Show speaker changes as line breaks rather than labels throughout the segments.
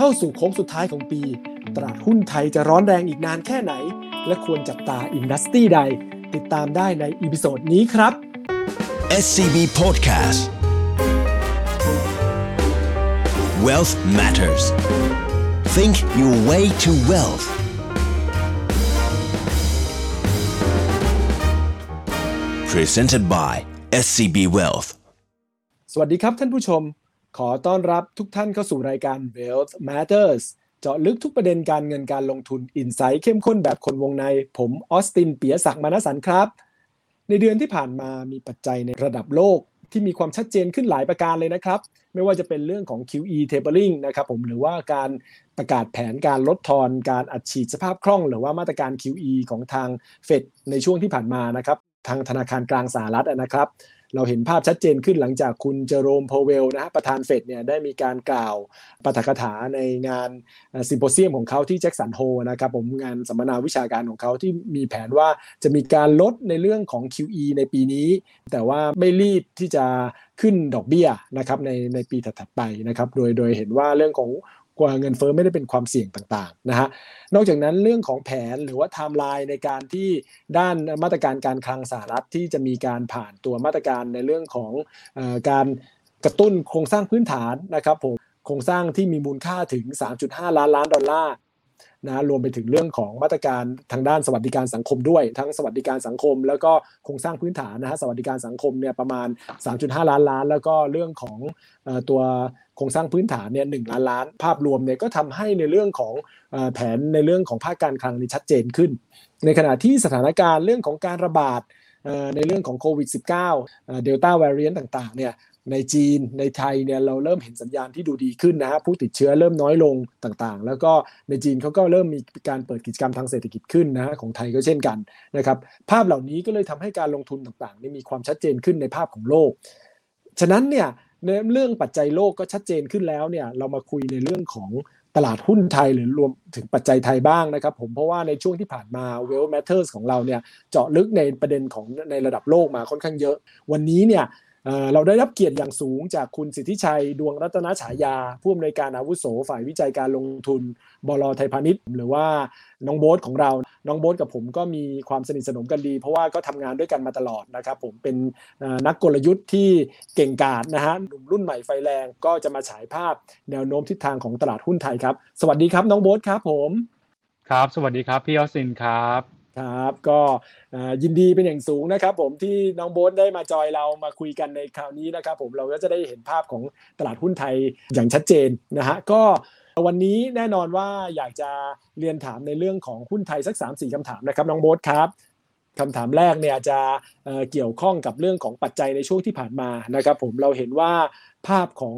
เข้าสู่โค้งสุดท้ายของปี ตลาดหุ้นไทยจะร้อนแรงอีกนานแค่ไหน และควรจับตา industry ใด ติดตามได้ใน episode นี้ครับ
SCB Podcast Wealth Matters Think your way to wealth Presented by SCB Wealth
สวัสดีครับท่านผู้ชม ขอต้อนรับทุกท่านเข้าสู่รายการ Wealth Matters เจาะลึกทุกประเด็นการเงินการลงทุนอินไซต์เข้มข้นแบบคนวงใน ผมออสตินเปียศักดิ์มานสันครับ ในเดือนที่ผ่านมามีปัจจัยในระดับโลกที่มีความชัดเจนขึ้นหลายประการเลยนะครับ ไม่ว่าจะเป็นเรื่องของ QE tapering นะครับผมหรือว่าการประกาศแผนการลดทอนการอัดฉีดสภาพคล่อง หรือว่ามาตรการ QE ของทางเฟดในช่วงที่ผ่านมานะครับทางธนาคารกลางสหรัฐนะครับ เราเห็นภาพชัดเจนขึ้นหลังจากคุณเจอโรมพาวเวลนะฮะประธานเฟดเนี่ยได้มีการกล่าวปาฐกถาในงานซิมโพเซียมของเขาที่แจ็คสันโฮนะครับผมงานสัมมนาวิชาการของเขาที่มีแผนว่าจะมีการลดในเรื่องของ QE ในปีนี้ แต่ว่าไม่รีบที่จะขึ้นดอกเบี้ยนะครับในในปีถัดไปนะครับโดยโดยเห็นว่าเรื่องของ กว่าเงินเฟ้อไม่ได้เป็นความเสี่ยงต่างๆนะฮะนอกจากนั้นเรื่องของแผนหรือว่าไทม์ไลน์ในการที่ด้านมาตรการการคลังสหรัฐที่จะมีการผ่านตัวมาตรการในเรื่องของอการกระตุ้นโครงสร้างพื้นฐานนะครับผมโครงสร้างที่มีมูลค่าถึง 3.5 ล้านล้านดอลลาร์ นะรวมไปถึงเรื่องของมาตรการทางด้านสวัสดิการสังคมด้วย ทั้งสวัสดิการสังคม แล้วก็โครงสร้างพื้นฐานนะฮะสวัสดิการสังคมเนี่ยประมาณ 3.5 ล้านล้าน แล้วก็เรื่องของตัวโครงสร้างพื้นฐานเนี่ยหล้านล้าน ภาพรวมเนี่ยก็ทำให้ในเรื่องของแผนในเรื่องของภาคการคลังนี่ชัดเจนขึ้น ในขณะที่สถานการณ์เรื่องของการระบาดในเรื่องของโควิด -19 เดลต้าแวริเอนต่างๆเนี่ย ในจีนในไทยเนี่ยเราเริ่มเห็นสัญญาณที่ดูดีขึ้นนะฮะผู้ติดเชื้อเริ่มน้อยลงต่างๆ แล้วก็ในจีนเขาก็เริ่มมีการเปิดกิจกรรมทางเศรษฐกิจขึ้นนะฮะของไทยก็เช่นกันนะครับภาพเหล่านี้ก็เลยทำให้การลงทุนต่างๆนี่มีความชัดเจนขึ้นในภาพของโลก ฉะนั้นเนี่ยในเรื่องปัจจัยโลกก็ชัดเจนขึ้นแล้วเนี่ยเรามาคุยในเรื่องของตลาดหุ้นไทยหรือรวมถึงปัจจัยไทยบ้างนะครับผมเพราะว่าในช่วงที่ผ่านมา Well Matters ของเราเนี่ยเจาะลึกในประเด็นของในระดับโลกมาค่อนข้างเยอะ วันนี้เนี่ย เราได้รับเกียรติอย่างสูงจากคุณสิทธิชัย ดวงรัตนฉายา ผู้อำนวยการอาวุโสฝ่ายวิจัยการลงทุนบลไทยพาณิชย์ หรือว่าน้องโบ๊ทของเรา น้องโบ๊ทกับผมก็มีความสนิทสนมกันดี เพราะว่าก็ทำงานด้วยกันมาตลอดนะครับ ผมเป็นนักกลยุทธ์ที่เก่งกาจนะฮะหนุ่มรุ่นใหม่ไฟแรงก็จะมาฉายภาพแนวโน้มทิศทางของตลาดหุ้นไทยครับ สวัสดีครับน้องโบ๊ทครับผม
ครับ สวัสดีครับพี่ยอสินครับ
ครับ ก็ยินดีเป็นอย่างสูงนะครับ ผมที่น้องโบ๊ทได้มาจอยเรามาคุยกันในคราวนี้นะครับ ผมเราก็จะได้เห็นภาพของตลาดหุ้นไทยอย่างชัดเจนนะฮะก็วันนี้แน่นอนว่าอยากจะเรียนถามในเรื่องของหุ้นไทยสัก 3 4คำถามนะครับน้องโบ๊ทครับคำถามแรกเนี่ยจะเกี่ยวข้องกับเรื่องของปัจจัยในช่วงที่ผ่านมานะครับ ผมเราเห็นว่า ภาพของ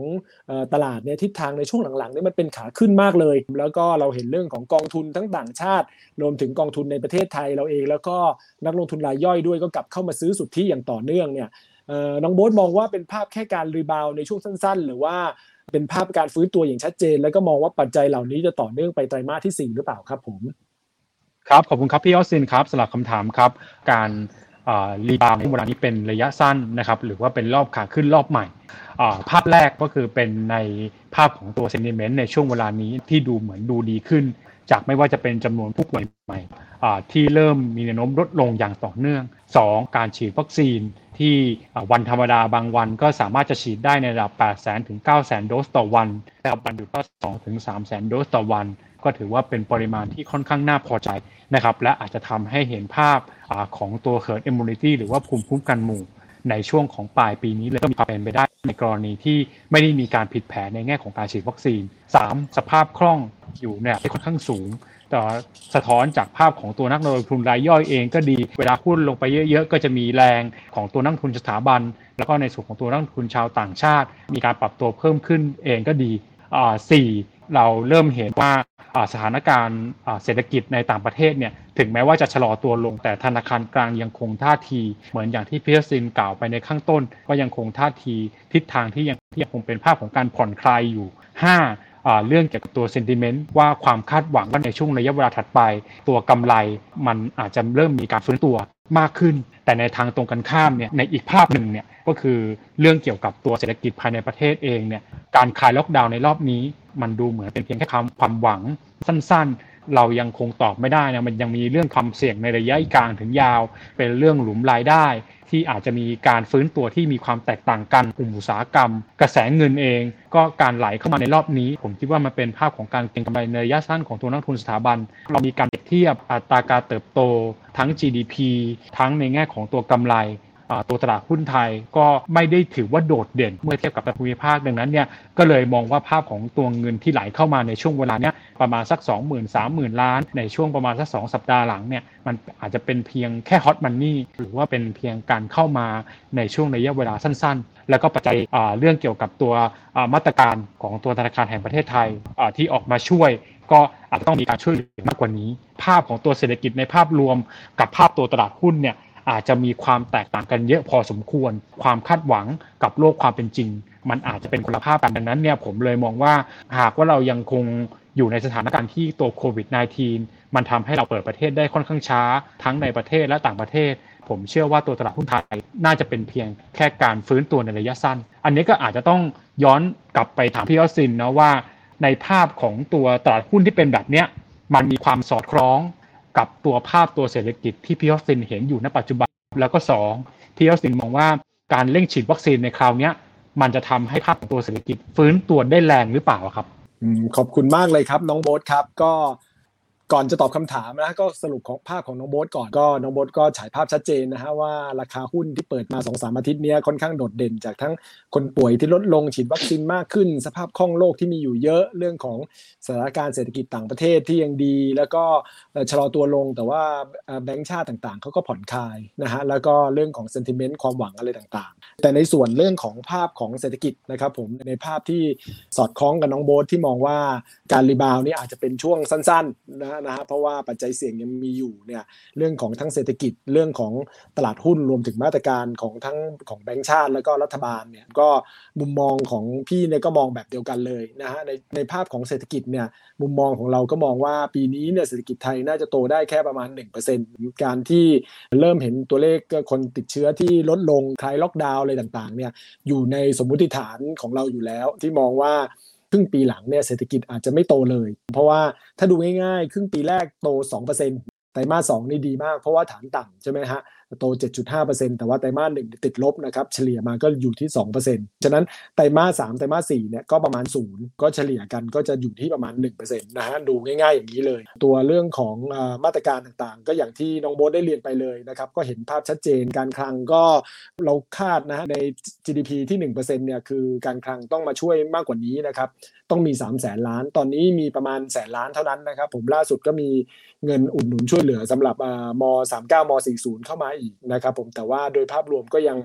ตลาดเนี่ยทิศทางในช่วงหลังๆนี่มันเป็นขาขึ้นมากเลย แล้วก็เราเห็นเรื่องของกองทุนทั้งต่างชาติ รวมถึงกองทุนในประเทศไทยเราเอง แล้วก็นักลงทุนรายย่อยด้วยก็กลับเข้ามาซื้อสุทธิอย่างต่อเนื่องเนี่ยน้องโบ๊ทมองว่าเป็นภาพแค่การรีบาวในช่วงสั้น ๆ หรือว่าเป็นภาพการฟื้นตัวอย่างชัดเจน แล้วก็มองว่าปัจจัยเหล่านี้จะต่อเนื่องไปไตรมาสที่ 4 หรือเปล่าครับผม
ครับขอบคุณครับพี่ยอดซินครับสำหรับคำถามครับ การ รีบาวในเวลานี้เป็นระยะสั้นนะครับหรือว่าเป็นรอบขาขึ้นรอบใหม่ ภาพแรกก็คือเป็นในภาพของตัวเซนิเมนต์ในช่วงเวลานี้ที่ดูเหมือนดูดีขึ้น จากไม่ว่าจะเป็นจำนวนผู้ป่วยใหม่ที่เริ่มมีแนวโน้มลดลงอย่างต่อเนื่อง 2. การฉีดวัคซีนที่วันธรรมดาบางวันก็สามารถจะฉีดได้ในระดับ 8 0 0 0 0ถึง9 0 0 0 0 โดสต่อวันแต่วันหยุดก็2 ถึง 3 0 0 0 0โดสต่อวัน ก็ถือว่าเป็นปริมาณที่ค่อนข้างน่าพอใจนะครับ และอาจจะทำให้เห็นภาพอของตัวเ herd i m m u n i t y หรือว่าภูมิคุ้มกันหมู่ในช่วงของปลายปีนี้เลยก็มีความเป็นไปได้ในกรณีที่ไม่ได้มีการผิดแผนในแง่ของการฉีดวัคซีน 3. สภาพคล่องอยู่เนี่ยค่อนข้างสูงแต่สะท้อนจากภาพของตัวนักลงทุนรายย่อยเองก็ดี เวลาหุ้นลงไปเยอะๆ ก็จะมีแรงของตัวนักทุนสถาบัน แล้วก็ในส่วนของตัวนักทุนชาวต่างชาติ มีการปรับตัวเพิ่มขึ้นเองก็ดีสี่เราเริ่มเห็นว่า สถานการณ์เศรษฐกิจในต่างประเทศเนี่ยถึงแม้ว่าจะชะลอตัวลง แต่ธนาคารกลางยังคงท่าที เหมือนอย่างที่พีเอซินกล่าวไปในข้างต้น ก็ยังคงท่าทีทิศทางที่ยังที่ยังคงเป็นภาพของการผ่อนคลายอยู่ 5. เรื่องเกี่ยวกับตัวเซนติเมนต์ว่าความคาดหวังว่าในช่วงระยะเวลาถัดไป ตัวกำไรมันอาจจะเริ่มมีการฟื้นตัวมากขึ้น แต่ในทางตรงกันข้ามเนี่ยในอีกภาพหนึ่งเนี่ยก็คือเรื่องเกี่ยวกับตัวเศรษฐกิจภายในประเทศเองเนี่ยการคลายล็อกดาวน์ในรอบนี้ มันดูเหมือนเป็นเพียงแค่คำความหวังสั้นๆ เรายังคงตอบไม่ได้นะมันยังมีเรื่องความเสี่ยงในระยะกลางถึงยาว เป็นเรื่องหลุมรายได้ ที่อาจจะมีการฟื้นตัวที่มีความแตกต่างกันกลุ่มอุตสาหกรรม กระแสเงินเอง ก็การไหลเข้ามาในรอบนี้ ผมคิดว่ามันเป็นภาพของการเก็งกำไรในระยะสั้นของตัวนักทุนสถาบัน เรามีการเปรียบเทียบอัตราการเติบโต ทั้ง GDP ทั้งในแง่ของตัวกำไร ตัวตลาดหุ้นไทยก็ไม่ได้ถือว่าโดดเด่น เมื่อเทียบกับภูมิภาคดังนั้นเนี่ยก็เลยมองว่าภาพของตัวเงินที่ไหลเข้ามาในช่วงเวลาเนี้ยประมาณสัก 2 0 0 0 0 3 0 0 0 ล้าน ในช่วงประมาณสัก 2 สัปดาห์หลังเนี่ยมันอาจจะเป็นเพียงแค่ฮอตมันนี่หรือว่าเป็นเพียงการเข้ามาในช่วงระยะเวลาสั้น ๆ แล้วก็ปัจจัยเรื่องเกี่ยวกับตัวมาตรการของตัวธนาคารแห่งประเทศไทยที่ออกมาช่วยก็อาจต้องมีการช่วยเหลือมากกว่านี้ ภาพของตัวเศรษฐกิจในภาพรวมกับภาพตัวตลาดหุ้นเนี่ย อาจจะมีความแตกต่างกันเยอะพอสมควร ความคาดหวังกับโลกความเป็นจริง มันอาจจะเป็นคนละภาพกันดังนั้นเนี่ยผมเลยมองว่าหากว่าเรายังคงอยู่ในสถานการณ์ที่ตัวโควิด -19 มันทำให้เราเปิดประเทศได้ค่อนข้างช้า ทั้งในประเทศและต่างประเทศ ผมเชื่อว่าตัวตลาดหุ้นไทยน่าจะเป็นเพียงแค่การฟื้นตัวในระยะสั้น อันนี้ก็อาจจะต้องย้อนกลับไปถามพี่ออสินนะว่า ในภาพของตัวตลาดหุ้นที่เป็นแบบเนี้ยมันมีความสอดคล้อง กับตัวภาพตัวเศรษฐกิจที่พี่ออสตินเห็นอยู่ณปัจจุบัน แล้วก็2ที่ออสตินมองว่าการเร่งฉีดวัคซีนในคราวนี้มันจะทำให้ภาพของตัวเศรษฐกิจฟื้นตัวได้แรงหรือเปล่าครับ
ขอบคุณมากเลยครับ น้องโบ๊ทครับก็ ก่อนจะตอบคำถามนะก็สรุปของภาพของน้องโบ๊ทก่อนก็น้องโบ๊ทก็ฉายภาพชัดเจนนะฮะว่าราคาหุ้นที่เปิดมา2อสาอาทิตย์นี้ค่อนข้างโดดเด่นจากทั้งคนป่วยที่ลดลงฉีดวัคซีนมากขึ้น สภาพคล่องโลกที่มีอยู่เยอะเรื่องของสถานการณ์เศรษฐกิจต่างประเทศที่ยังดี แล้วก็ชะลอตัวลงแต่ว่าแบงก์ชาติต่างๆเขาก็ผ่อนคลายนะฮะแล้วก็เรื่องของ sentiment ความหวังอะไรต่างๆ แต่ในส่วนเรื่องของภาพของเศรษฐกิจนะครับผมในภาพที่สอดคล้องกับน้องโบ๊ทที่มองว่าการ rebound นี่อาจจะเป็นช่วงสั้นๆนะนะฮะเพราะว่าปัจจัยเสี่ยงยังมีอยู่เนี่ยเรื่องของทั้งเศรษฐกิจเรื่องของตลาดหุ้นรวมถึงมาตรการของทั้งของแบงก์ชาติแล้วก็รัฐบาลเนี่ยก็มุมมองของพี่เนี่ยก็มองแบบเดียวกันเลยนะฮะในในภาพของเศรษฐกิจเนี่ยมุมมองของเราก็มองว่าปีนี้เนี่ยเศรษฐกิจไทยน่าจะโตได้แค่ประมาณ 1%การที่เริ่มเห็นตัวเลขคนติดเชื้อที่ลดลงคลายล็อกดาวน์อะไรต่างๆเนี่ยอยู่ในสมมุติฐานของเราอยู่แล้วที่มองว่า ครึ่งปีหลังเนี่ยเศรษฐกิจอาจจะไม่โตเลย เพราะว่าถ้าดูง่ายๆ ครึ่งปีแรกโต 2%ไตรมาส2นี่ดีมากเพราะว่าฐานต่ำใช่ไหมฮะ โต 7.5%แต่ว่าไตรมาสหนึ่งติดลบนะครับเฉลี่ยมาก็อยู่ที่ 2%ฉะนั้นไตรมาส3ไตรมาส4เนี่ยก็ประมาณ 0 ก็เฉลี่ยกันก็จะอยู่ที่ประมาณ1%นะฮะดูง่ายๆอย่างนี้เลย ตัวเรื่องของมาตรการต่างๆ ก็อย่างที่น้องโบ๊ทได้เรียนไปเลยนะครับก็เห็นภาพชัดเจนการคลังก็เราคาดนะฮะใน GDP ที่ 1%เนี่ยคือการคลังต้องมาช่วยมากกว่านี้นะครับต้องมี 3 0 0แสนล้าน ตอนนี้มีประมาณแสนล้านเท่านั้นนะครับผมล่าสุดก็มีเงินอุดหนุนช่วยเหลือสำหรับม 39 ม 40 เข้ามาอีกนะครับผมแต่ว่าโดยภาพรวมก็ยัง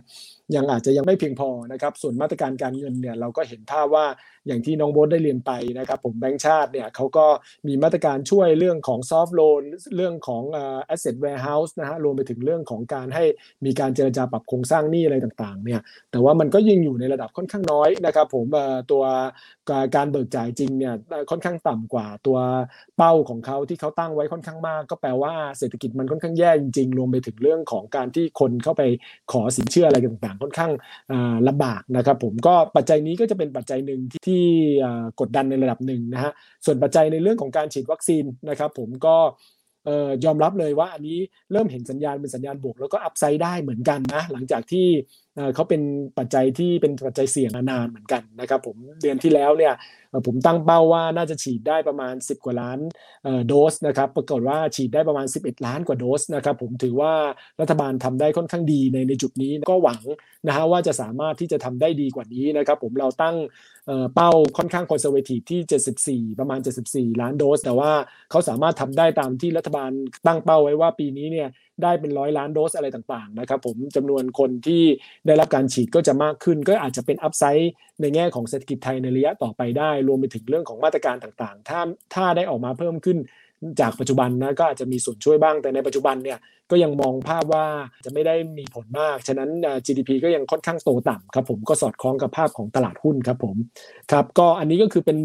ยังอาจจะยังไม่เพียงพอนะครับส่วนมาตรการการเงินเนี่ยเราก็เห็นภาพว่าอย่างที่น้องโบ๊ทได้เรียนไปนะครับผมแบงก์ชาติเนี่ยเขาก็มีมาตรการช่วยเรื่องของซอฟท์โลนเรื่องของเอ่อ asset warehouse นะฮะรวมไปถึงเรื่องของการให้มีการเจรจาปรับโครงสร้างหนี้อะไรต่างๆเนี่ยแต่ว่ามันก็ยังอยู่ในระดับค่อนข้างน้อยนะครับผมตัวการเบิกจ่ายจริงเนี่ยค่อนข้างต่ำกว่าตัวเป้าของเขาที่เขาตั้งไว้ค่อนข้างมาก ก็แปลว่าเศรษฐกิจมันค่อนข้างแย่จริงๆรวมไปถึงเรื่องของการที่คนเข้าไปขอสินเชื่ออะไรต่างๆ ค่อนข้างลำบากนะครับผมก็ปัจจัยนี้ก็จะเป็นปัจจัยหนึ่งที่กดดันในระดับหนึ่งนะฮะส่วนปัจจัยในเรื่องของการฉีดวัคซีนนะครับผมก็ยอมรับเลยว่าอันนี้เริ่มเห็นสัญญาณเป็นสัญญาณบวก แล้วก็ upside ได้เหมือนกันนะหลังจากที่เขาเป็นปัจจัยที่เป็นปัจจัยเสี่ยงนานเหมือนกันนะครับผมเดือนที่แล้วเนี่ย ผมตั้งเป้าว่าน่าจะฉีดได้ประมาณ 10 กว่าล้านโดสนะครับปรากฏว่าฉีดได้ประมาณ 11 ล้านกว่าโดสนะครับผมถือว่ารัฐบาลทำได้ค่อนข้างดีในในจุดนี้ก็หวังนะฮะว่าจะสามารถที่จะทำได้ดีกว่านี้นะครับผมเราตั้งเป้าค่อนข้าง conservative ที่ 74 ประมาณ 74 ล้านโดส แต่ว่าเขาสามารถทำได้ตามที่รัฐบาลตั้งเป้าไว้ว่าปีนี้เนี่ยได้เป็นร้อยล้านโดสอะไรต่างๆนะครับผมจำนวนคนที่ได้รับการฉีดก็จะมากขึ้น ก็อาจจะเป็นอัพไซด์ในแง่ของเศรษฐกิจไทยในระยะต่อไปได้รวมไปถึงเรื่องของมาตรการต่างๆ ถ้าถ้าได้ออกมาเพิ่มขึ้นจากปัจจุบันนะก็อาจจะมีส่วนช่วยบ้าง แต่ในปัจจุบันเนี่ยก็ยังมองภาพว่าจะไม่ได้มีผลมาก ฉะนั้น GDP ก็ยังค่อนข้างโตต่ำครับผมก็สอดคล้องกับภาพของตลาดหุ้นครับผมครับก็อันนี้ก็คือเป็น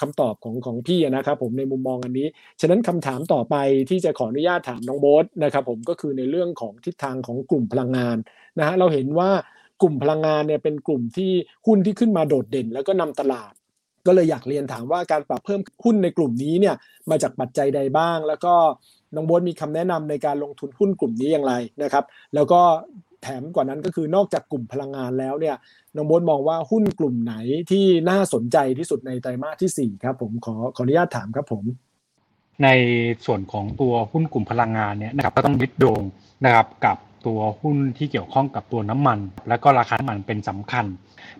คำตอบของของพี่นะครับผมในมุมมองอันนี้ ฉะนั้นคำถามต่อไปที่จะขออนุญาตถามน้องโบ๊ทนะครับผมก็คือในเรื่องของทิศทางของกลุ่มพลังงานนะฮะเราเห็นว่ากลุ่มพลังงานเนี่ยเป็นกลุ่มที่หุ้นที่ขึ้นมาโดดเด่น แล้วก็นำตลาด ก็เลยอยากเรียนถามว่าการปรับเพิ่มหุ้นในกลุ่มนี้เนี่ยมาจากปัจจัยใดบ้าง แล้วก็น้องโบ๊ทมีคำแนะนำในการลงทุนหุ้นกลุ่มนี้อย่างไรนะครับ แล้วก็แถมกว่านั้นก็คือนอกจากกลุ่มพลังงานแล้วเนี่ยน้องโบ๊ทมองว่าหุ้นกลุ่มไหนที่น่าสนใจที่สุดในไตรมาสที่4ครับผมขอขออนุญาตถามครับผม
ในส่วนของตัวหุ้นกลุ่มพลังงานเนี่ยนะครับก็ต้องยึดโยงนะครับกับตัวหุ้นที่เกี่ยวข้องกับตัวน้ำมัน และก็ราคาน้ำมันเป็นสำคัญ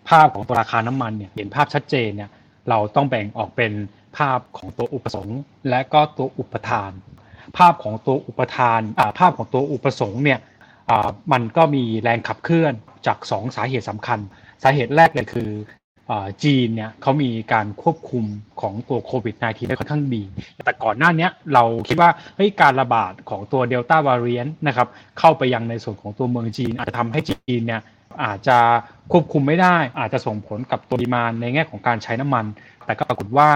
ภาพของตัวราคาน้ำมันเนี่ยเห็นภาพชัดเจนเนี่ย เราต้องแบ่งออกเป็นภาพของตัวอุปสงค์และก็ตัวอุปทาน ภาพของตัวอุปทานภาพของตัวอุปสงค์เนี่ยมันก็มีแรงขับเคลื่อนจาก 2 สาเหตุสำคัญ สาเหตุแรกเลยคือจีนเนี่ยเขามีการควบคุมของตัวโควิด -19 ได้ค่อนข้างดี แต่ก่อนหน้านี้เราคิดว่าเฮ้ยการระบาดของตัวเดลต้าวารียนนะครับเข้าไปยังในส่วนของตัวเมืองจีน อาจจะทำให้จีนเนี่ย อาจจะควบคุมไม่ได้ อาจจะส่งผลกับตัวดีมานในแง่ของการใช้น้ำมัน แต่ก็ปรากฏว่า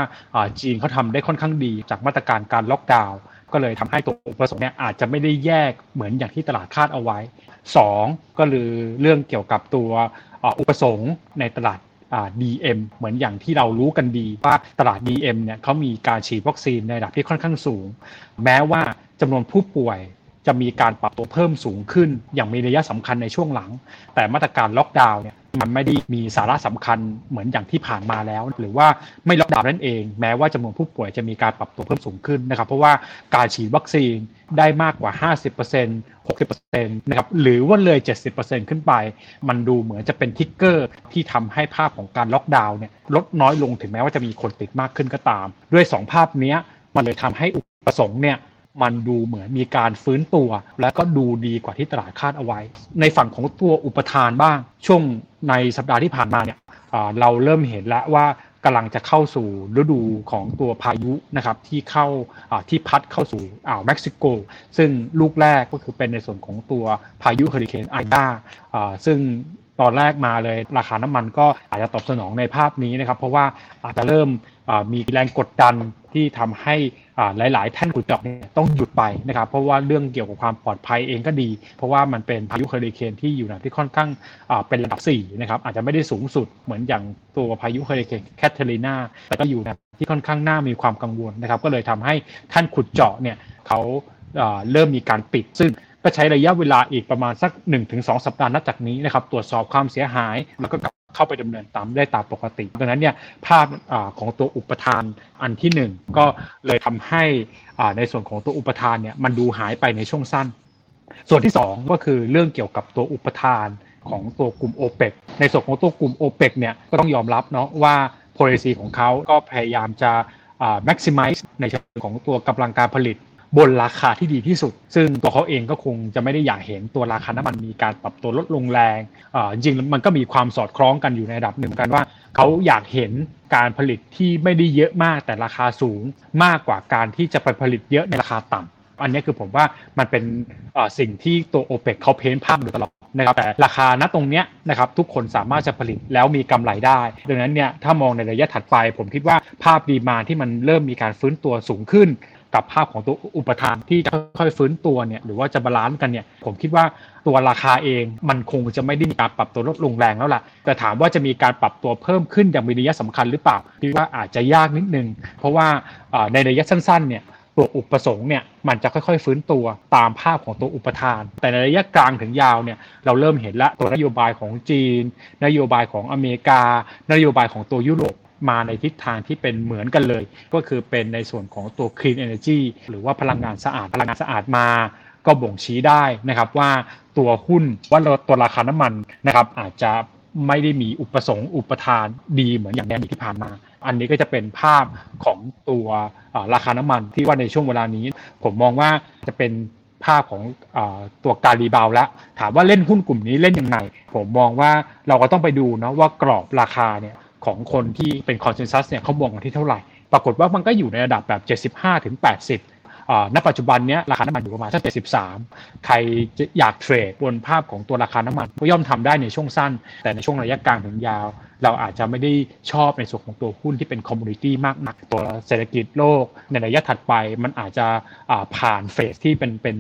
จีนเขาทาได้ค่อนข้างดีจากมาตรการการล็อกดาวน์ก็เลยทำให้ตัวอุปสงค์เนี่ยอาจจะไม่ได้แยกเหมือนอย่างที่ตลาดคาดเอาไว้ 2 ก็คือเรื่องเกี่ยวกับตัวอุปสงค์ในตลาด DM เหมือนอย่างที่เรารู้กันดีว่าตลาด DM เนี่ยเขามีการฉีดวัคซีนในระดับที่ค่อนข้างสูง แม้ว่าจำนวนผู้ป่วย จะมีการปรับตัวเพิ่มสูงขึ้น อย่างมีนัยสำคัญในช่วงหลัง แต่มาตรการล็อกดาวน์เนี่ยมันไม่ได้มีสาระสำคัญเหมือนอย่างที่ผ่านมาแล้ว หรือว่าไม่ล็อกดาวน์นั่นเอง แม้ว่าจำนวนผู้ป่วยจะมีการปรับตัวเพิ่มสูงขึ้นนะครับ เพราะว่าการฉีดวัคซีนได้มากกว่า 50% 60%นะครับหรือว่าเลย 70%ขึ้นไป มันดูเหมือนจะเป็นทิกเกอร์ที่ทำให้ภาพของการล็อกดาวน์เนี่ยลดน้อยลงถึงแม้ว่าจะมีคนติดมากขึ้นก็ตาม ด้วย 2 ภาพนี้มันเลยทำให้อุปสงค์เนี่ย มันดูเหมือนมีการฟื้นตัว และก็ดูดีกว่าที่ตลาดคาดเอาไว้ ในฝั่งของตัวอุปทานบ้าง ช่วงในสัปดาห์ที่ผ่านมาเนี่ยเราเริ่มเห็นแล้วว่ากำลังจะเข้าสู่ฤดูของตัวพายุนะครับที่เข้าที่พัดเข้าสู่อ่าวเม็กซิโก ซึ่งลูกแรกก็คือเป็นในส่วนของตัวพายุเฮอริเคนไอดาซึ่งตอนแรกมาเลยราคาน้ำมันก็อาจจะตอบสนองในภาพนี้นะครับ เพราะว่าอาจจะเริ่มมีแรงกดดัน ที่ทำให้หลาย ๆ ท่านขุดเจาะเนี่ยต้องหยุดไปนะครับเพราะว่าเรื่องเกี่ยวกับความปลอดภัยเองก็ดี เพราะว่ามันเป็นพายุเฮอริเคนที่อยู่ในที่ค่อนข้างเป็นระดับ4นะครับอาจจะไม่ได้สูงสุดเหมือนอย่างตัวพายุเฮอริเคนแคทเธอรีนาแต่ก็อยู่ในที่ค่อนข้างน่ามีความกังวลนะครับ ก็เลยทำให้แท่นขุดเจาะเนี่ยเขาเริ่มมีการปิดซึ่งก็ใช้ระยะเวลาอีกประมาณสัก 1-2 สัปดาห์นับจากนี้นะครับตรวจสอบความเสียหาย แล้วก็กลับ เข้าไปดำเนินงานได้ตามปกติ ดังนั้นเนี่ยภาพของตัวอุปทานอันที่ 1 ก็เลยทำให้ในส่วนของตัวอุปทานเนี่ยมันดูหายไปในช่วงสั้น ส่วนที่ 2 ก็คือเรื่องเกี่ยวกับตัวอุปทานของตัวกลุ่มโอเปกในส่วนของตัวกลุ่มโอเปกเนี่ยก็ต้องยอมรับเนาะว่า policy ของเขาก็พยายามจะ maximize ในเชิงของตัวกำลังการผลิต บนราคาที่ดีที่สุด ซึ่งตัวเขาเองก็คงจะไม่ได้อยากเห็นตัวราคาน้ำมันมีการปรับตัวลดลงแรงจริงมันก็มีความสอดคล้องกันอยู่ในระดับหนึ่งกันว่าเขาอยากเห็นการผลิตที่ไม่ได้เยอะมากแต่ราคาสูงมากกว่าการที่จะไปผลิตเยอะในราคาต่ำอันนี้คือผมว่ามันเป็นสิ่งที่ตัวโอเปกเขา paint ภาพอยู่ตลอดนะครับแต่ราคาณตรงนี้นะครับทุกคนสามารถจะผลิตแล้วมีกำไรได้ ดังนั้นเนี่ยถ้ามองในระยะถัดไป ผมคิดว่าภาพ demand ที่มันเริ่มมีการฟื้นตัวสูงขึ้น กับภาพของตัวอุปทานที่จะค่อยๆฟื้นตัวเนี่ยหรือว่าจะ balance กันเนี่ยผมคิดว่าตัวราคาเองมันคงจะไม่ได้มีการปรับตัวลดลงแรงแล้วล่ะ แต่ถามว่าจะมีการปรับตัวเพิ่มขึ้นอย่างมีนัยสำคัญหรือเปล่าคิดว่าอาจจะยากนิดนึง เพราะว่าในระยะสั้นๆเนี่ยตัวอุปสงค์เนี่ยมันจะค่อยๆฟื้นตัวตามภาพของตัวอุปทาน แต่ในระยะกลางถึงยาวเนี่ยเราเริ่มเห็นล้วตัวนโยบายของจีน นโยบายของอเมริกา นโยบายของตัวยุโรป มาในทิศทางที่เป็นเหมือนกันเลย ก็คือเป็นในส่วนของตัว clean energy หรือว่าพลังงานสะอาดพลังงานสะอาดมาก็บ่งชี้ได้นะครับว่าตัวหุ้นว่าตัวราคาน้ำมันนะครับอาจจะไม่ได้มีอุปสงค์อุปทานดีเหมือนอย่างในอดีตที่ผ่านมา อันนี้ก็จะเป็นภาพของตัวราคาน้ำมันที่ว่าในช่วงเวลานี้ ผมมองว่าจะเป็นภาพของตัวการ rebound แล้วถามว่าเล่นหุ้นกลุ่มนี้เล่นยังไง ผมมองว่าเราก็ต้องไปดูนะว่ากรอบราคาเนี่ย ของคนที่เป็น consensus เนี่ยเขามองกันที่เท่าไหร่ ปรากฏว่ามันก็อยู่ในระดับแบบ 75ถึง80ณปัจจุบันนี้ราคาน้ำมันอยู่ประมาณสัก73 ใครจะอยาก trade บนภาพของตัวราคาน้ำมันก็ย่อมทำได้ในช่วงสั้น แต่ในช่วงระยะกลางถึงยาว เราอาจจะไม่ได้ชอบในส่วนของตัวหุ้นที่เป็น commodity มากนักตัวเศรษฐกิจโลก ในระยะถัดไปมันอาจจะผ่าน phase ที่เป็นเป็น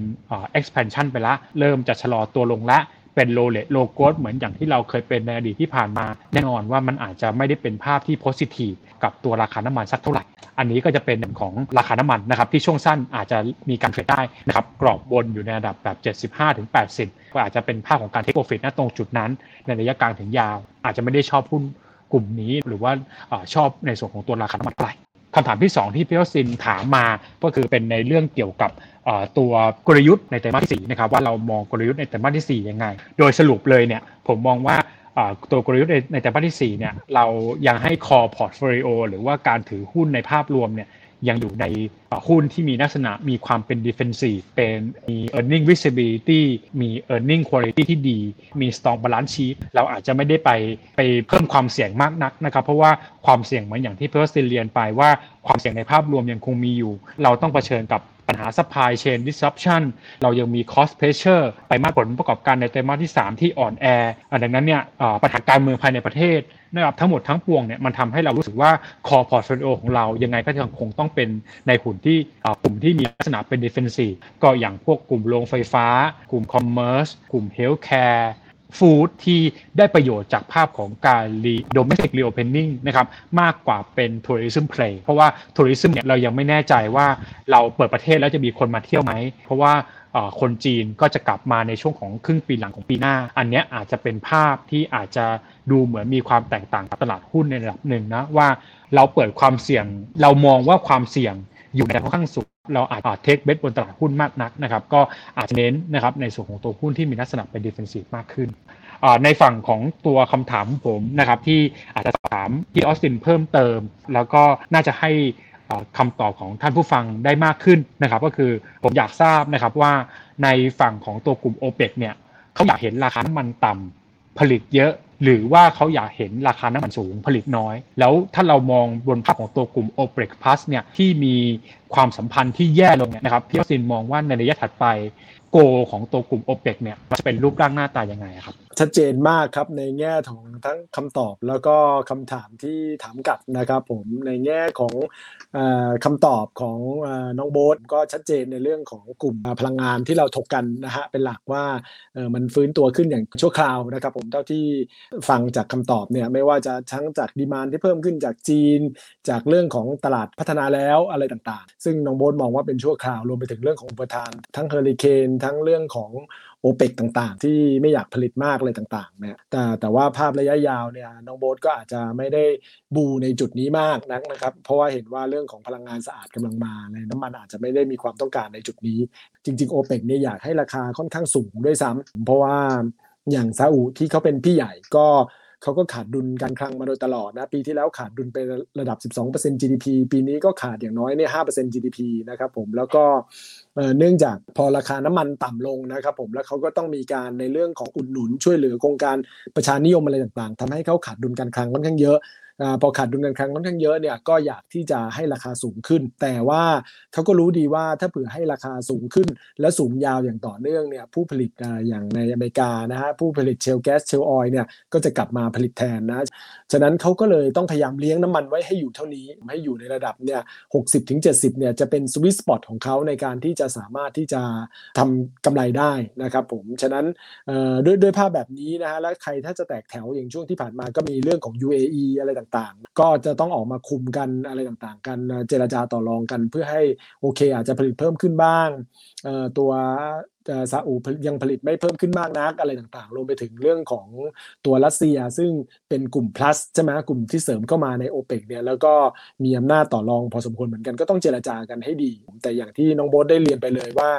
expansion ไปแล้ว เริ่มจะชะลอตัวลงละ เป็น low rate low growth เหมือนอย่างที่เราเคยเป็นในอดีตที่ผ่านมา แน่นอนว่ามันอาจจะไม่ได้เป็นภาพที่ positive กับตัวราคาน้ำมันสักเท่าไหร่ อันนี้ก็จะเป็นของราคาน้ำมันนะครับที่ช่วงสั้นอาจจะมีการเทรดได้นะครับกรอบบนอยู่ในระดับแบบ 75-80 ก็อาจจะเป็นภาพของการเทคโปรฟิตนะตรงจุดนั้น ในระยะกลางถึงยาว อาจจะไม่ได้ชอบหุ้นกลุ่มนี้หรือว่าชอบในส่วนของตัวราคาน้ำมันเท่าไหร่ คำถามที่ 2 ที่พี่ยศินถามมาก็คือเป็นในเรื่องเกี่ยวกับตัวกลยุทธ์ในไตรมาสที่4นะครับว่าเรามองกลยุทธ์ในไตรมาสที่4ยังไง โดยสรุปเลยเนี่ยผมมองว่าตัวกลยุทธ์ในไตรมาสที่4เนี่ยเรายังให้ core portfolio หรือว่าการถือหุ้นในภาพรวมเนี่ย ยังอยู่ในหุ้นที่มีลักษณะมีความเป็น defensive เป็นมี earning visibility มี earning quality ที่ดี มี strong balance sheet เราอาจจะไม่ได้ไปไปเพิ่มความเสี่ยงมากนักนะครับ เพราะว่าความเสี่ยงเหมือนอย่างที่เพิร์สเรียนไปว่าความเสี่ยงในภาพรวมยังคงมีอยู่ เราต้องเผชิญกับปัญหา supply chain disruption เรายังมี cost pressure ไปมากผลประกอบการในไตรมาสที่ 3 ที่อ่อนแอ ดังนั้นเนี่ยปัญหาการเมืองภายในประเทศ นะครับทั้งหมดทั้งปวงเนี่ยมันทำให้เรารู้สึกว่า core portfolio ของเรายังไงก็ยังคงต้องเป็นในหุ้นที่กลุ่มที่มีลักษณะเป็น defensive ก็อย่างพวกกลุ่มโรงไฟฟ้า กลุ่ม commerce กลุ่ม healthcare food ที่ได้ประโยชน์จากภาพของการ re domestic reopening นะครับมากกว่าเป็น tourism play เพราะว่า tourism เนี่ยเรายังไม่แน่ใจว่าเราเปิดประเทศแล้วจะมีคนมาเที่ยวไหม เพราะว่า คนจีนก็จะกลับมาในช่วงของครึ่งปีหลังของปีหน้า อันนี้อาจจะเป็นภาพที่อาจจะดูเหมือนมีความแตกต่างกับตลาดหุ้นในระดับหนึ่งนะว่าเราเปิดความเสี่ยง เรามองว่าความเสี่ยงอยู่ในค่อนข้างสูงเราอาจจะ take bet บนตลาดหุ้นมากนักนะครับก็อาจจะเน้นนะครับในส่วนของตัวหุ้นที่มีลักษณะเป็น defensive มากขึ้น ในฝั่งของตัวคำถามผมนะครับที่อาจจะถามที่ออสตินเพิ่มเติม แล้วก็น่าจะให้ คำตอบของท่านผู้ฟังได้มากขึ้นนะครับ ก็คือผมอยากทราบนะครับว่าในฝั่งของตัวกลุ่ม o p e ปเนี่ยเขาอยากเห็นราคาน้ำมันต่ำผลิตเยอะหรือว่าเขาอยากเห็นราคาน้ำมันสูงผลิตน้อย แล้วถ้าเรามองบนภาพของตัวกลุ่ม o p e ป Plus เนี่ยที่มีความสัมพันธ์ที่แย่ลงเนี่ยนะครับพี่วสินมองว่าในระยะถัดไปโกของตัวกลุ่ม o p e ปเนี่ยมันจะเป็นรูปร่างหน้าตายังไงครับ
ชัดเจนมากครับในแง่ของทั้งคำตอบแล้วก็คำถามที่ถามกลับนะครับผมในแง่ของคำตอบของน้องโบ๊ทก็ชัดเจนในเรื่องของกลุ่มพลังงานที่เราถกกันนะฮะเป็นหลักว่ามันฟื้นตัวขึ้นอย่างชั่วคราวนะครับผมเท่าที่ฟังจากคำตอบเนี่ยไม่ว่าจะทั้งจากดีมานที่เพิ่มขึ้นจากจีน จากเรื่องของตลาดพัฒนาแล้วอะไรต่างๆ ซึ่งน้องโบ๊ทมองว่าเป็นชั่วคราวรวมไปถึงเรื่องของอุปทาน ทั้งเฮอริเคนทั้งเรื่องของโอเปกต่างๆ ที่ไม่อยากผลิตมากเลยต่างๆเนี่ยแต่แต่ว่าภาพระยะยาวเนี่ยน้องโบ๊ทก็อาจจะไม่ได้บูในจุดนี้มากนักนะครับ เพราะว่าเห็นว่าเรื่องของพลังงานสะอาดกำลังมาในน้ำมันอาจจะไม่ได้มีความต้องการในจุดนี้ จริงๆโอเปกเนี่ยอยากให้ราคาค่อนข้างสูงด้วยซ้ำเพราะว่า อย่างซาอุที่เขาเป็นพี่ใหญ่ก็เขาก็ขาดดุลการคลังมาโดยตลอดนะ ปีที่แล้วขาดดุลไประดับ 12% GDP ปีนี้ก็ขาดอย่างน้อยเนี่ย 5% GDP นะครับผมแล้วก็เนื่องจากพอราคาน้ำมันต่ำลงนะครับผมแล้วเขาก็ต้องมีการในเรื่องของอุดหนุนช่วยเหลือโครงการประชานิยมอะไรต่างๆทำให้เขาขาดดุลการคลังค่อนข้างเยอะ พอขาดดุลการคลังค่อนข้างเยอะเนี่ยก็อยากที่จะให้ราคาสูงขึ้น แต่ว่าเขาก็รู้ดีว่าถ้าเผื่อให้ราคาสูงขึ้น และสูงยาวอย่างต่อเนื่องเนี่ยผู้ผลิตอย่างในอเมริกานะฮะผู้ผลิตเชลแก๊สเชลออยเนี่ยก็จะกลับมาผลิตแทนนะฉะนั้นเขาก็เลยต้องพยายามเลี้ยงน้ำมันไว้ให้อยู่เท่านี้ให้อยู่ในระดับเนี่ยหกสิบถึงเจ็ดสิบเนี่ยจะเป็นสวิตสปอตของเขาในการที่จะสามารถที่จะทำกำไรได้นะครับผมฉะนั้นด้วยด้วยภาพแบบนี้นะฮะและใครถ้าจะแตกแถวอย่างช่วงที่ผ่านมาก็มีเรื่องของ UAE อะไรต่างๆ ก็จะต้องออกมาคุมกันอะไรต่างๆ กันเจรจาต่อรองกัน เพื่อให้โอเค อาจจะผลิตเพิ่มขึ้นบ้างตัวซาอุยังผลิตไม่เพิ่มขึ้นมากนักอะไรต่างๆ รวมไปถึงเรื่องของตัวรัสเซีย ซึ่งเป็นกลุ่ม plus ใช่ไหมกลุ่มที่เสริมเข้ามาในโอเปกเนี่ยแล้วก็มีอำนาจต่อรองพอสมควรเหมือนกันก็ต้องเจรจากันให้ดี แต่อย่างที่น้องโบ๊ทได้เรียนไปเลยว่า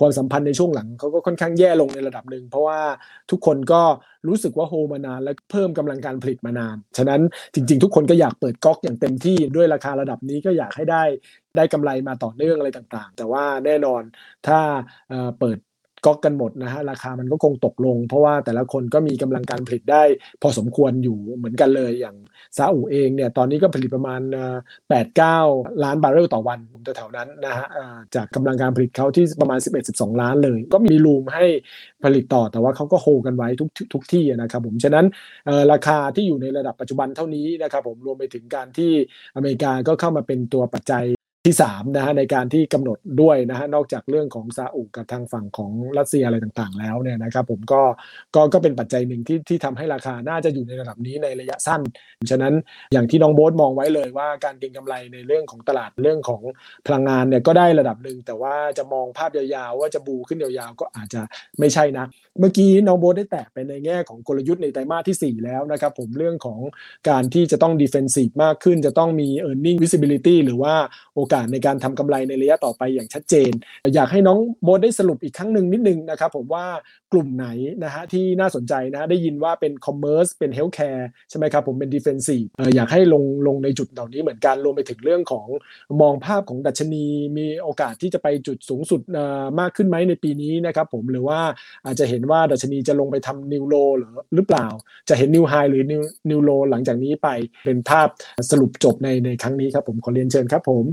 ความสัมพันธ์ในช่วงหลังเขาก็ค่อนข้างแย่ลงในระดับหนึ่ง เพราะว่าทุกคนก็รู้สึกว่าโฮมานาน และเพิ่มกำลังการผลิตมานาน ฉะนั้นจริง ๆ ทุกคนก็อยากเปิดก๊อกอย่างเต็มที่ด้วยราคาระดับนี้ก็อยากให้ได้ได้กำไรมาต่อเนื่องอะไรต่างๆ แต่ว่าแน่นอนถ้าเปิด ก๊อกกันหมดนะฮะราคามันก็คงตกลง เพราะว่าแต่ละคนก็มีกำลังการผลิตได้ พอสมควรอยู่เหมือนกันเลยอย่างซาอุเองเนี่ยตอนนี้ก็ผลิตประมาณ 8 9 ล้านบาร์เรลต่อวันแถวๆนั้นนะฮะจากกำลังการผลิตเขาที่ประมาณ 11-12 ล้านเลย ก็มีรูมให้ผลิตต่อแต่ว่าเขาก็โฮกันไว้ทุกทุกที่นะครับผมฉะนั้นราคาที่อยู่ในระดับปัจจุบันเท่านี้นะครับผมรวมไปถึงการที่อเมริกาก็เข้ามาเป็นตัวปัจจัย ที่3นะฮะในการที่กำหนดด้วยนะฮะนอกจากเรื่องของซาอุกับทางฝั่งของรัสเซียอะไรต่างๆ แล้วเนี่ยนะครับผมก็ก็ก็เป็นปัจจัยหนึ่งที่ที่ทำให้ราคาน่าจะอยู่ในระดับนี้ในระยะสั้น ฉะนั้นอย่างที่น้องโบ๊ทมองไว้เลยว่าการเก็งกำไรในเรื่องของตลาดเรื่องของพลังงานเนี่ยก็ได้ระดับหนึ่งแต่ว่าจะมองภาพยาวๆ ว่าจะบูขึ้นยาวๆ ก็อาจจะไม่ใช่นะ เมื่อกี้น้องโบ๊ทได้แตะไปในแง่ของกลยุทธ์ในไตรมาสที่ 4 แล้วนะครับผมเรื่องของการที่จะต้อง defensive มากขึ้น จะต้องมี earning visibility หรือว่าโอกาสในการทำกำไรในระยะต่อไปอย่างชัดเจน อยากให้น้องโบได้สรุปอีกครั้งหนึ่งนิดนึงนะครับผมว่ากลุ่มไหนนะฮะที่น่าสนใจนะได้ยินว่าเป็น commerce เป็น healthcare ใช่ไหมครับผมเป็น defensive เอยากให้ลงลงในจุดเหล่านี้เหมือนกันรวมไปถึงเรื่องของมองภาพของดัชนีมีโอกาสที่จะไปจุดสูงสุดมากขึ้นไหมในปีนี้นะครับผมหรือว่าอาจจะเห็นว่าดัชนีจะลงไปทำนิวโลหรือหรือเปล่า จะเห็นนิวไฮหรือนิวนิวโลหลังจากนี้ไปเป็นภาพสรุปจบในในครั้งนี้ครับผมขอเรียนเชิญครับผม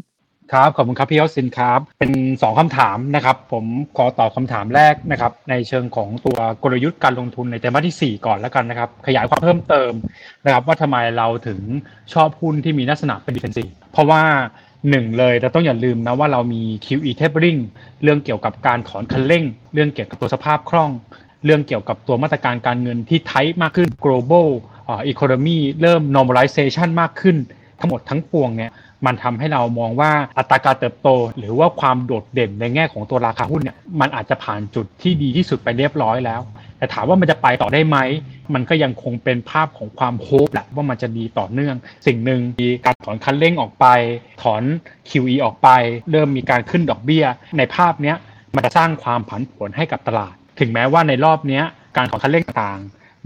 ครับขอบคุณครับพี่ยอสินครับเป็น 2คำถามนะครับ ผมขอตอบคำถามแรกนะครับ ในเชิงของตัวกลยุทธ์การลงทุนในไตรมาสที่ 4 ก่อนแล้วกันนะครับ ขยายความเพิ่มเติมนะครับ ว่าทำไมเราถึงชอบหุ้นที่มีลักษณะเป็นดิเฟนซีเพราะว่าหนึ่งเลยเราต้องอย่าลืมนะว่าเรามี QE tapering เรื่องเกี่ยวกับการถอนคันเร่ง เรื่องเกี่ยวกับตัวสภาพคล่อง เรื่องเกี่ยวกับตัวมาตรการการเงินที่ไทมากขึ้น global economy เริ่ม normalization มากขึ้น ทั้งหมดทั้งปวงเนี่ย มันทำให้เรามองว่าอัตราการเติบโต หรือว่าความโดดเด่นในแง่ของตัวราคาหุ้นเนี่ยมันอาจจะผ่านจุดที่ดีที่สุดไปเรียบร้อยแล้ว แต่ถามว่ามันจะไปต่อได้ไหม มันก็ยังคงเป็นภาพของความโฮปแหละว่ามันจะดีต่อเนื่อง สิ่งหนึ่งมีการถอนคันเร่งออกไป ถอน QE ออกไป เริ่มมีการขึ้นดอกเบี้ย ในภาพเนี้ยมันจะสร้างความผันผวนให้กับตลาด ถึงแม้ว่าในรอบนี้การถอนคันเร่งต่าง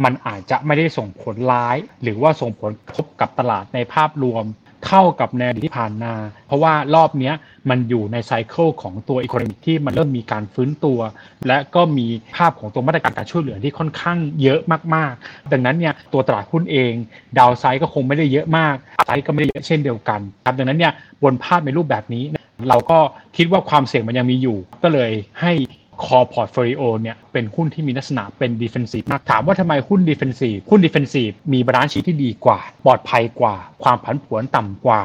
มันอาจจะไม่ได้ส่งผลร้าย หรือว่าส่งผลกระทบกับตลาดในภาพรวม เท่ากับในอดีตที่ผ่านมา เพราะว่ารอบนี้มันอยู่ในไซเคิลของตัวอีโคโนมิกที่มันเริ่มมีการฟื้นตัว และก็มีภาพของตัวมาตรการการช่วยเหลือที่ค่อนข้างเยอะมากๆ ดังนั้นเนี่ยตัวตลาดหุ้นเอง ดาวไซด์ก็คงไม่ได้เยอะมากไซด์ก็ไม่ได้เยอะเช่นเดียวกันครับดังนั้นเนี่ยบนภาพในรูปแบบนี้เราก็คิดว่าความเสี่ยงมันยังมีอยู่ ก็เลยให้ core portfolio เนี่ยเป็นหุ้นที่มีลักษณะเป็น defensive มากถามว่าทำไมหุ้น defensive หุ้น defensive มี balance sheet ที่ดีกว่า ปลอดภัยกว่า ความผันผวนต่ำกว่า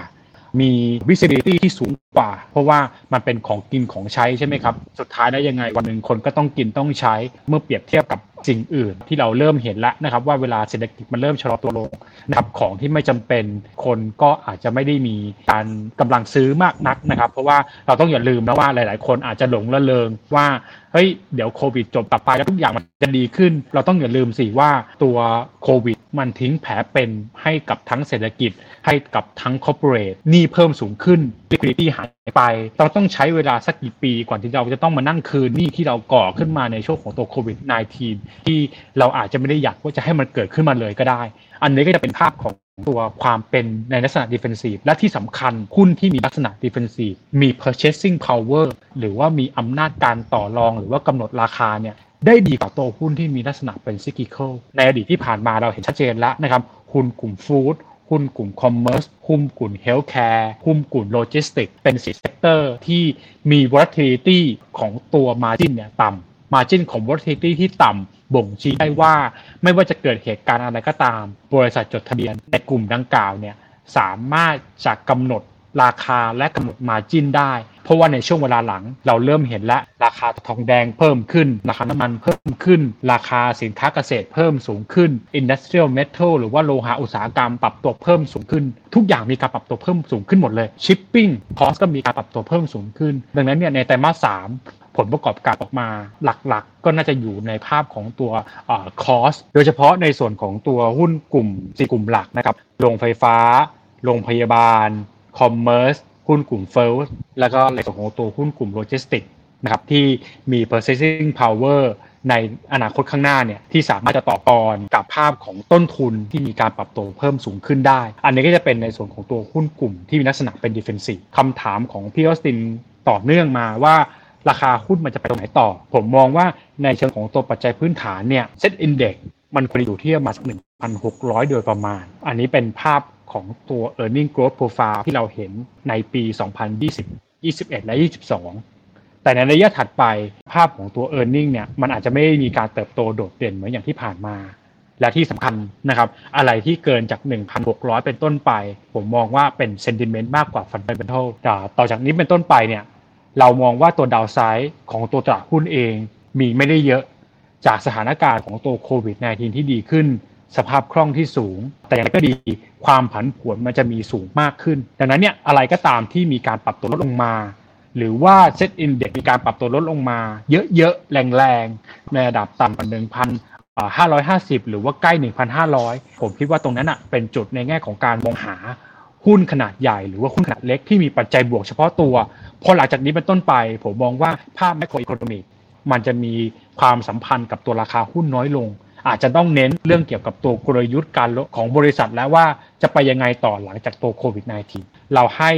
มี visibility ที่สูงกว่า เพราะว่ามันเป็นของกินของใช้ใช่ไหมครับ สุดท้ายแล้วยังไงวันหนึ่งคนก็ต้องกินต้องใช้เมื่อเปรียบเทียบกับ สิ่งอื่นที่เราเริ่มเห็นแล้วนะครับ ว่าเวลาเศรษฐกิจมันเริ่มชะลอตัวลงนะครับของที่ไม่จำเป็นคนก็อาจจะไม่ได้มีการกำลังซื้อมากนักนะครับ เพราะว่าเราต้องอย่าลืมนะว่าหลาย ๆ คนอาจจะหลงละเลงว่าเฮ้ยเดี๋ยวโควิดจบตัดไปแล้วทุกอย่างมันจะดีขึ้น เราต้องอย่าลืมสิว่าตัวโควิดมันทิ้งแผลเป็นให้กับทั้งเศรษฐกิจ ให้กับทั้งคอร์ปอเรทหนี้เพิ่มสูงขึ้น liquidity หายไป เราต้องใช้เวลาสักกี่ปีก่อนที่เราจะต้องมานั่งคืนหนี้ที่เราก่อขึ้นมาในช่วงของตัวโควิด -19 ที่เราอาจจะไม่ได้อยากว่าจะให้มันเกิดขึ้นมาเลยก็ได้ อันนี้ก็จะเป็นภาพของตัวความเป็นในลักษณะ defensive และที่สำคัญหุ้นที่มีลักษณะ defensive มี purchasing power หรือว่ามีอำนาจการต่อรอง หรือว่ากำหนดราคาเนี่ยได้ดีกว่าตัวหุ้นที่มีลักษณะเป็น cyclical ในอดีตที่ผ่านมาเราเห็นชัดเจนแล้วนะครับหุ้นกลุ่ม food หุ้นกลุ่ม commerce หุ้นกลุ่ม healthcare หุ้นกลุ่มโลจิสติกเป็นสี่ sector ที่มี volatility ของตัว margin เนี่ยต่ำ margin ของ volatility ที่ต่ำบ่งชี้ได้ว่า ไม่ว่าจะเกิดเหตุการณ์อะไรก็ตาม บริษัทจดทะเบียนในกลุ่มดังกล่าวเนี่ยสามารถจะกำหนดราคาและกำหนดมาจินได้ เพราะว่าในช่วงเวลาหลังเราเริ่มเห็นแล้วราคาทองแดงเพิ่มขึ้น ราคาน้ำมันเพิ่มขึ้น ราคาสินค้าเกษตรเพิ่มสูงขึ้น Industrial Metal หรือว่าโลหะอุตสาหกรรมปรับตัวเพิ่มสูงขึ้น ทุกอย่างมีการปรับตัวเพิ่มสูงขึ้นหมดเลย Shipping Cost ก็มีการปรับตัวเพิ่มสูงขึ้น ดังนั้นเนี่ยในไตรมาสสาม ผลประกอบการออกมาหลักๆ ก็น่าจะอยู่ในภาพของตัว cost โดยเฉพาะในส่วนของตัวหุ้นกลุ่มสี่กลุ่มหลักนะครับโรงไฟฟ้า โรงพยาบาล commerce หุ้นกลุ่ม food แล้วก็ในส่วนของตัวหุ้นกลุ่มโลจิสติกนะครับที่มี purchasing power ในอนาคตข้างหน้าเนี่ยที่สามารถจะต่อกรกับภาพของต้นทุนที่มีการปรับตัวเพิ่มสูงขึ้นได้ อันนี้ก็จะเป็นในส่วนของตัวหุ้นกลุ่มที่มีลักษณะเป็น defensive คำถามของพี่ออสตินต่อเนื่องมาว่า ราคาหุ้นมันจะไปตรงไหนต่อ ผมมองว่าในเชิงของตัวปัจจัยพื้นฐานเนี่ยเซ็ตอินเด็กมันควรอยู่ที่ประมาณหนึ่งพันหกร้อยโดยประมาณ อันนี้เป็นภาพของตัว e a r n i n g growth profile ที่เราเห็นในปี 2020 21 และ 22 แต่ในระยะถัดไปภาพของตัว e a r n i n g เนี่ยมันอาจจะไม่มีการเติบโตโดดเด่นเหมือนอย่างที่ผ่านมา และที่สำคัญนะครับ อะไรที่เกินจาก 1,600 เป็นต้นไป ผมมองว่าเป็น sentiment มากกว่า fundamental ต่อจากนี้เป็นต้นไปเนี่ย เรามองว่าตัว downside ของตัวตลาดหุ้นเองมีไม่ได้เยอะจากสถานการณ์ของตัวโควิด -19 ที่ดีขึ้น สภาพคล่องที่สูง แต่อย่างไรก็ดีความผันผวนมันจะมีสูงมากขึ้น ดังนั้นเนี่ยอะไรก็ตามที่มีการปรับตัวลดลงมา หรือว่า SET index มีการปรับตัวลดลงมา เยอะๆ แรงๆ ในระดับต่ำกว่า1,550 หรือว่าใกล้ 1,500 ผมคิดว่าตรงนั้นอะเป็นจุดในแง่ของการมองหา หุ้นขนาดใหญ่หรือว่าหุ้นขนาดเล็กที่มีปัจจัยบวกเฉพาะตัว พอหลังจากนี้เป็นต้นไปผมมองว่าภาพ macroeconomic มันจะมีความสัมพันธ์กับตัวราคาหุ้นน้อยลง อาจจะต้องเน้นเรื่องเกี่ยวกับตัวกลยุทธ์การของบริษัทแล้วว่าจะไปยังไงต่อหลังจากตัวโควิด -19 เราให้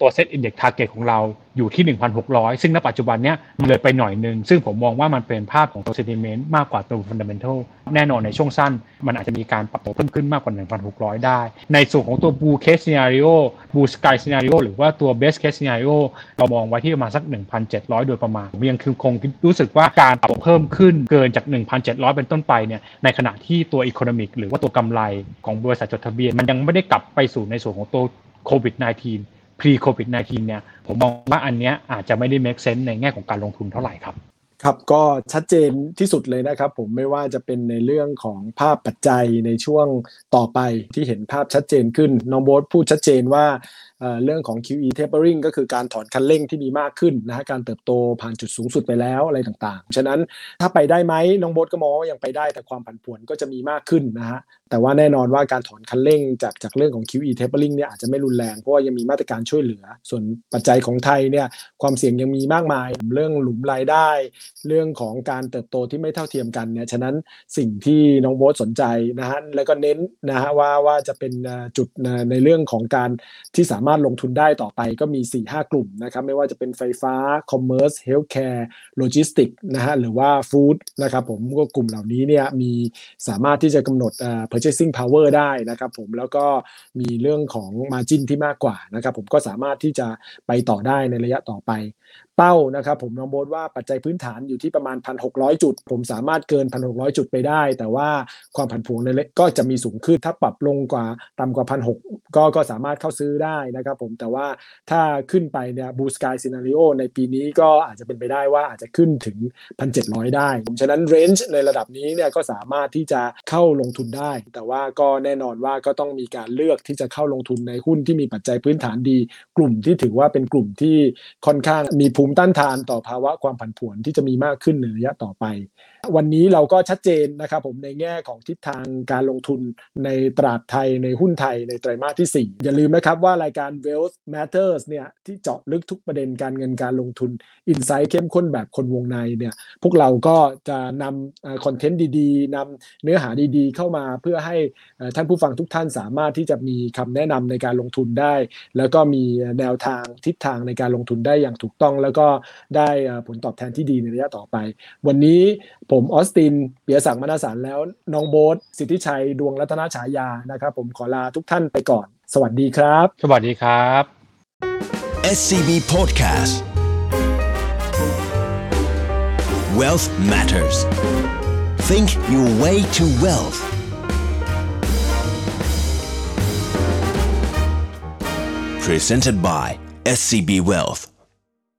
ตัว SET index target ของเราอยู่ที่ 1,600 ซึ่งณปัจจุบันเนี้ยมันเลยไปหน่อยนึง ซึ่งผมมองว่ามันเป็นภาพของตัว sentiment มากกว่าตัว fundamentalแน่นอนในช่วงสั้น มันอาจจะมีการปรับตัวเพิ่มขึ้นมากกว่า 1,600 ได้ ในส่วนของตัว bull case scenario blue sky scenario หรือว่าตัว base case scenario เรามองไว้ที่ประมาณสัก 1,700 โดยประมาณผมยังคือคงรู้สึกว่าการปรับเพิ่มขึ้นเกินจาก 1,700 เป็นต้นไปเนี่ยในขณะที่ตัว economic หรือว่าตัวกำไรของบริษัทจดทะเบียนมันยังไม่ได้กลับไปสู่ในส่วนของตัว โควิด -19 pre COVID 19เนี่ยผมมองว่าอันเนี้ยอาจจะไม่ได้ make sense ในแง่ของการลงทุนเท่าไหร่ครับ
ครับก็ชัดเจนที่สุดเลยนะครับ ผมไม่ว่าจะเป็นในเรื่องของภาพปัจจัยในช่วงต่อไปที่เห็นภาพชัดเจนขึ้น น้องโบ๊ทพูดชัดเจนว่าเรื่องของ QE tapering ก็คือการถอนคันเร่งที่มีมากขึ้นนะฮะการเติบโตผ่านจุดสูงสุดไปแล้วอะไรต่างๆ ฉะนั้นถ้าไปได้ไหมน้องโบ๊ทก็มองว่ายังไปได้แต่ความผันผวนก็จะมีมากขึ้นนะฮะ แต่ว่าแน่นอนว่าการถอนคันเร่งจากจากเรื่องของ QE tapering เนี่ยอาจจะไม่รุนแรง เพราะว่ายังมีมาตรการช่วยเหลือ ส่วนปัจจัยของไทยเนี่ยความเสี่ยงยังมีมากมายเรื่องหลุมรายได้ เรื่องของการเติบโตที่ไม่เท่าเทียมกันเนี่ยฉะนั้นสิ่งที่น้องโบ๊ทสนใจนะฮะแล้วก็เน้นนะฮะว่าว่าจะเป็นจุดในเรื่องของการที่สามารถลงทุนได้ต่อไปก็มี 4-5 กลุ่มนะครับไม่ว่าจะเป็นไฟฟ้า commerce healthcare logistic นะฮะหรือว่า food นะครับผมก็กลุ่มเหล่านี้เนี่ยมีสามารถที่จะกำหนด purchasing power ได้นะครับผมแล้วก็มีเรื่องของ margin ที่มากกว่านะครับผมก็สามารถที่จะไปต่อได้ในระยะต่อไป เป้านะครับผมน้องโบทว่าปัจจัยพื้นฐานอยู่ที่ประมาณ 1,600 จุด ผมสามารถเกิน 1,600 จุดไปได้ แต่ว่าความผันผวนในเล็กก็จะมีสูงขึ้นถ้าปรับลงกว่าต่ำกว่า 1,600 ก็ก็สามารถเข้าซื้อได้นะครับผมแต่ว่าถ้าขึ้นไปเนี่ยบูสกายซีนารีโอในปีนี้ก็อาจจะเป็นไปได้ว่าอาจจะขึ้นถึง 1,700 ได้ผมฉะนั้นเรนจ์ในระดับนี้เนี่ยก็สามารถที่จะเข้าลงทุนได้ แต่ว่าก็แน่นอนว่าก็ต้องมีการเลือกที่จะเข้าลงทุนในหุ้นที่มีปัจจัยพื้นฐานดี กลุ่มที่ถือว่าเป็นกลุ่มที่ค่อนข้างมีภูมิต้านทานต่อภาวะความผันผวนที่จะมีมากขึ้นในระยะต่อไปวันนี้เราก็ชัดเจนนะครับผมในแง่ของทิศทางการลงทุนในตลาดไทยในหุ้นไทยในไตรมาสที่ 4 อย่าลืมนะครับว่ารายการ Wealth Matters เนี่ยที่เจาะลึกทุกประเด็นการเงินการลงทุน อินไซต์เข้มข้นแบบคนวงในเนี่ยพวกเราก็จะนำคอนเทนต์ดีๆนำเนื้อหาดีๆ เข้ามาเพื่อให้ท่านผู้ฟังทุกท่านสามารถที่จะมีคำแนะนำในการลงทุนได้ แล้วก็มีแนวทางทิศทางในการลงทุนได้อย่างถูกต้อง แล้วก็ได้ผลตอบแทนที่ดีในระยะต่อไป วันนี้ ผมออสตินเปียสังมนาสารแล้วน้องโบ๊ทสิทธิชัยดวงรัตนฉายานะครับ ผมขอลาทุกท่านไปก่อน สวัสดีครับ
สวัสดีครับ
SCB Podcast Wealth Matters Think your way to wealth Presented by SCB Wealth